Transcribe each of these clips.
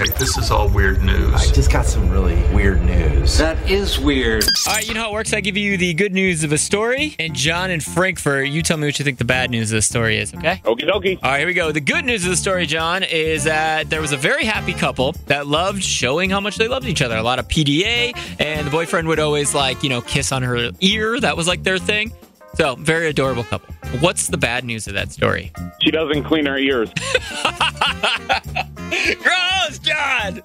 Okay, this is all weird news. I just got some really weird news. That is weird. All right, you know how it works. I give you the good news of a story, and John in Frankfurt, you tell me what you think the bad news of the story is, okay? Okie dokie. All right, here we go. The good news of the story, John, is that there was a very happy couple that loved showing how much they loved each other. A lot of PDA, and the boyfriend would always, like, you know, kiss on her ear. That was like their thing. So, very adorable couple. What's the bad news of that story? She doesn't clean her ears. John.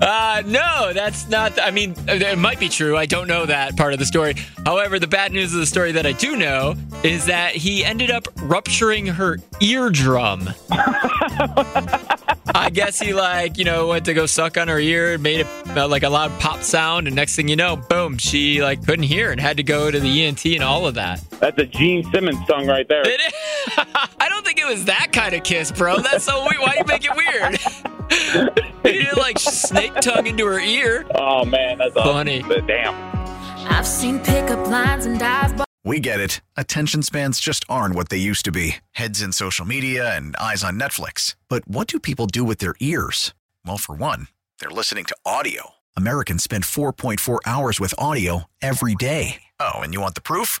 Uh, no, that's not. I mean, it might be true. I don't know that part of the story. However, the bad news of the story that I do know is that he ended up rupturing her eardrum. I guess he like you know went to go suck on her ear, made it uh, like a loud pop sound, and next thing you know, boom, she like couldn't hear and had to go to the ENT and all of that. That's a Gene Simmons song right there. It is. I don't think it was that kind of kiss, bro. That's so weird. Why you make it weird? he didn't like snake tongue into her ear. Oh man, that's Funny. Awesome. Damn. I've seen pickup lines and dive We get it. Attention spans just aren't what they used to be heads in social media and eyes on Netflix. But what do people do with their ears? Well, for one, they're listening to audio. Americans spend 4.4 hours with audio every day. Oh, and you want the proof?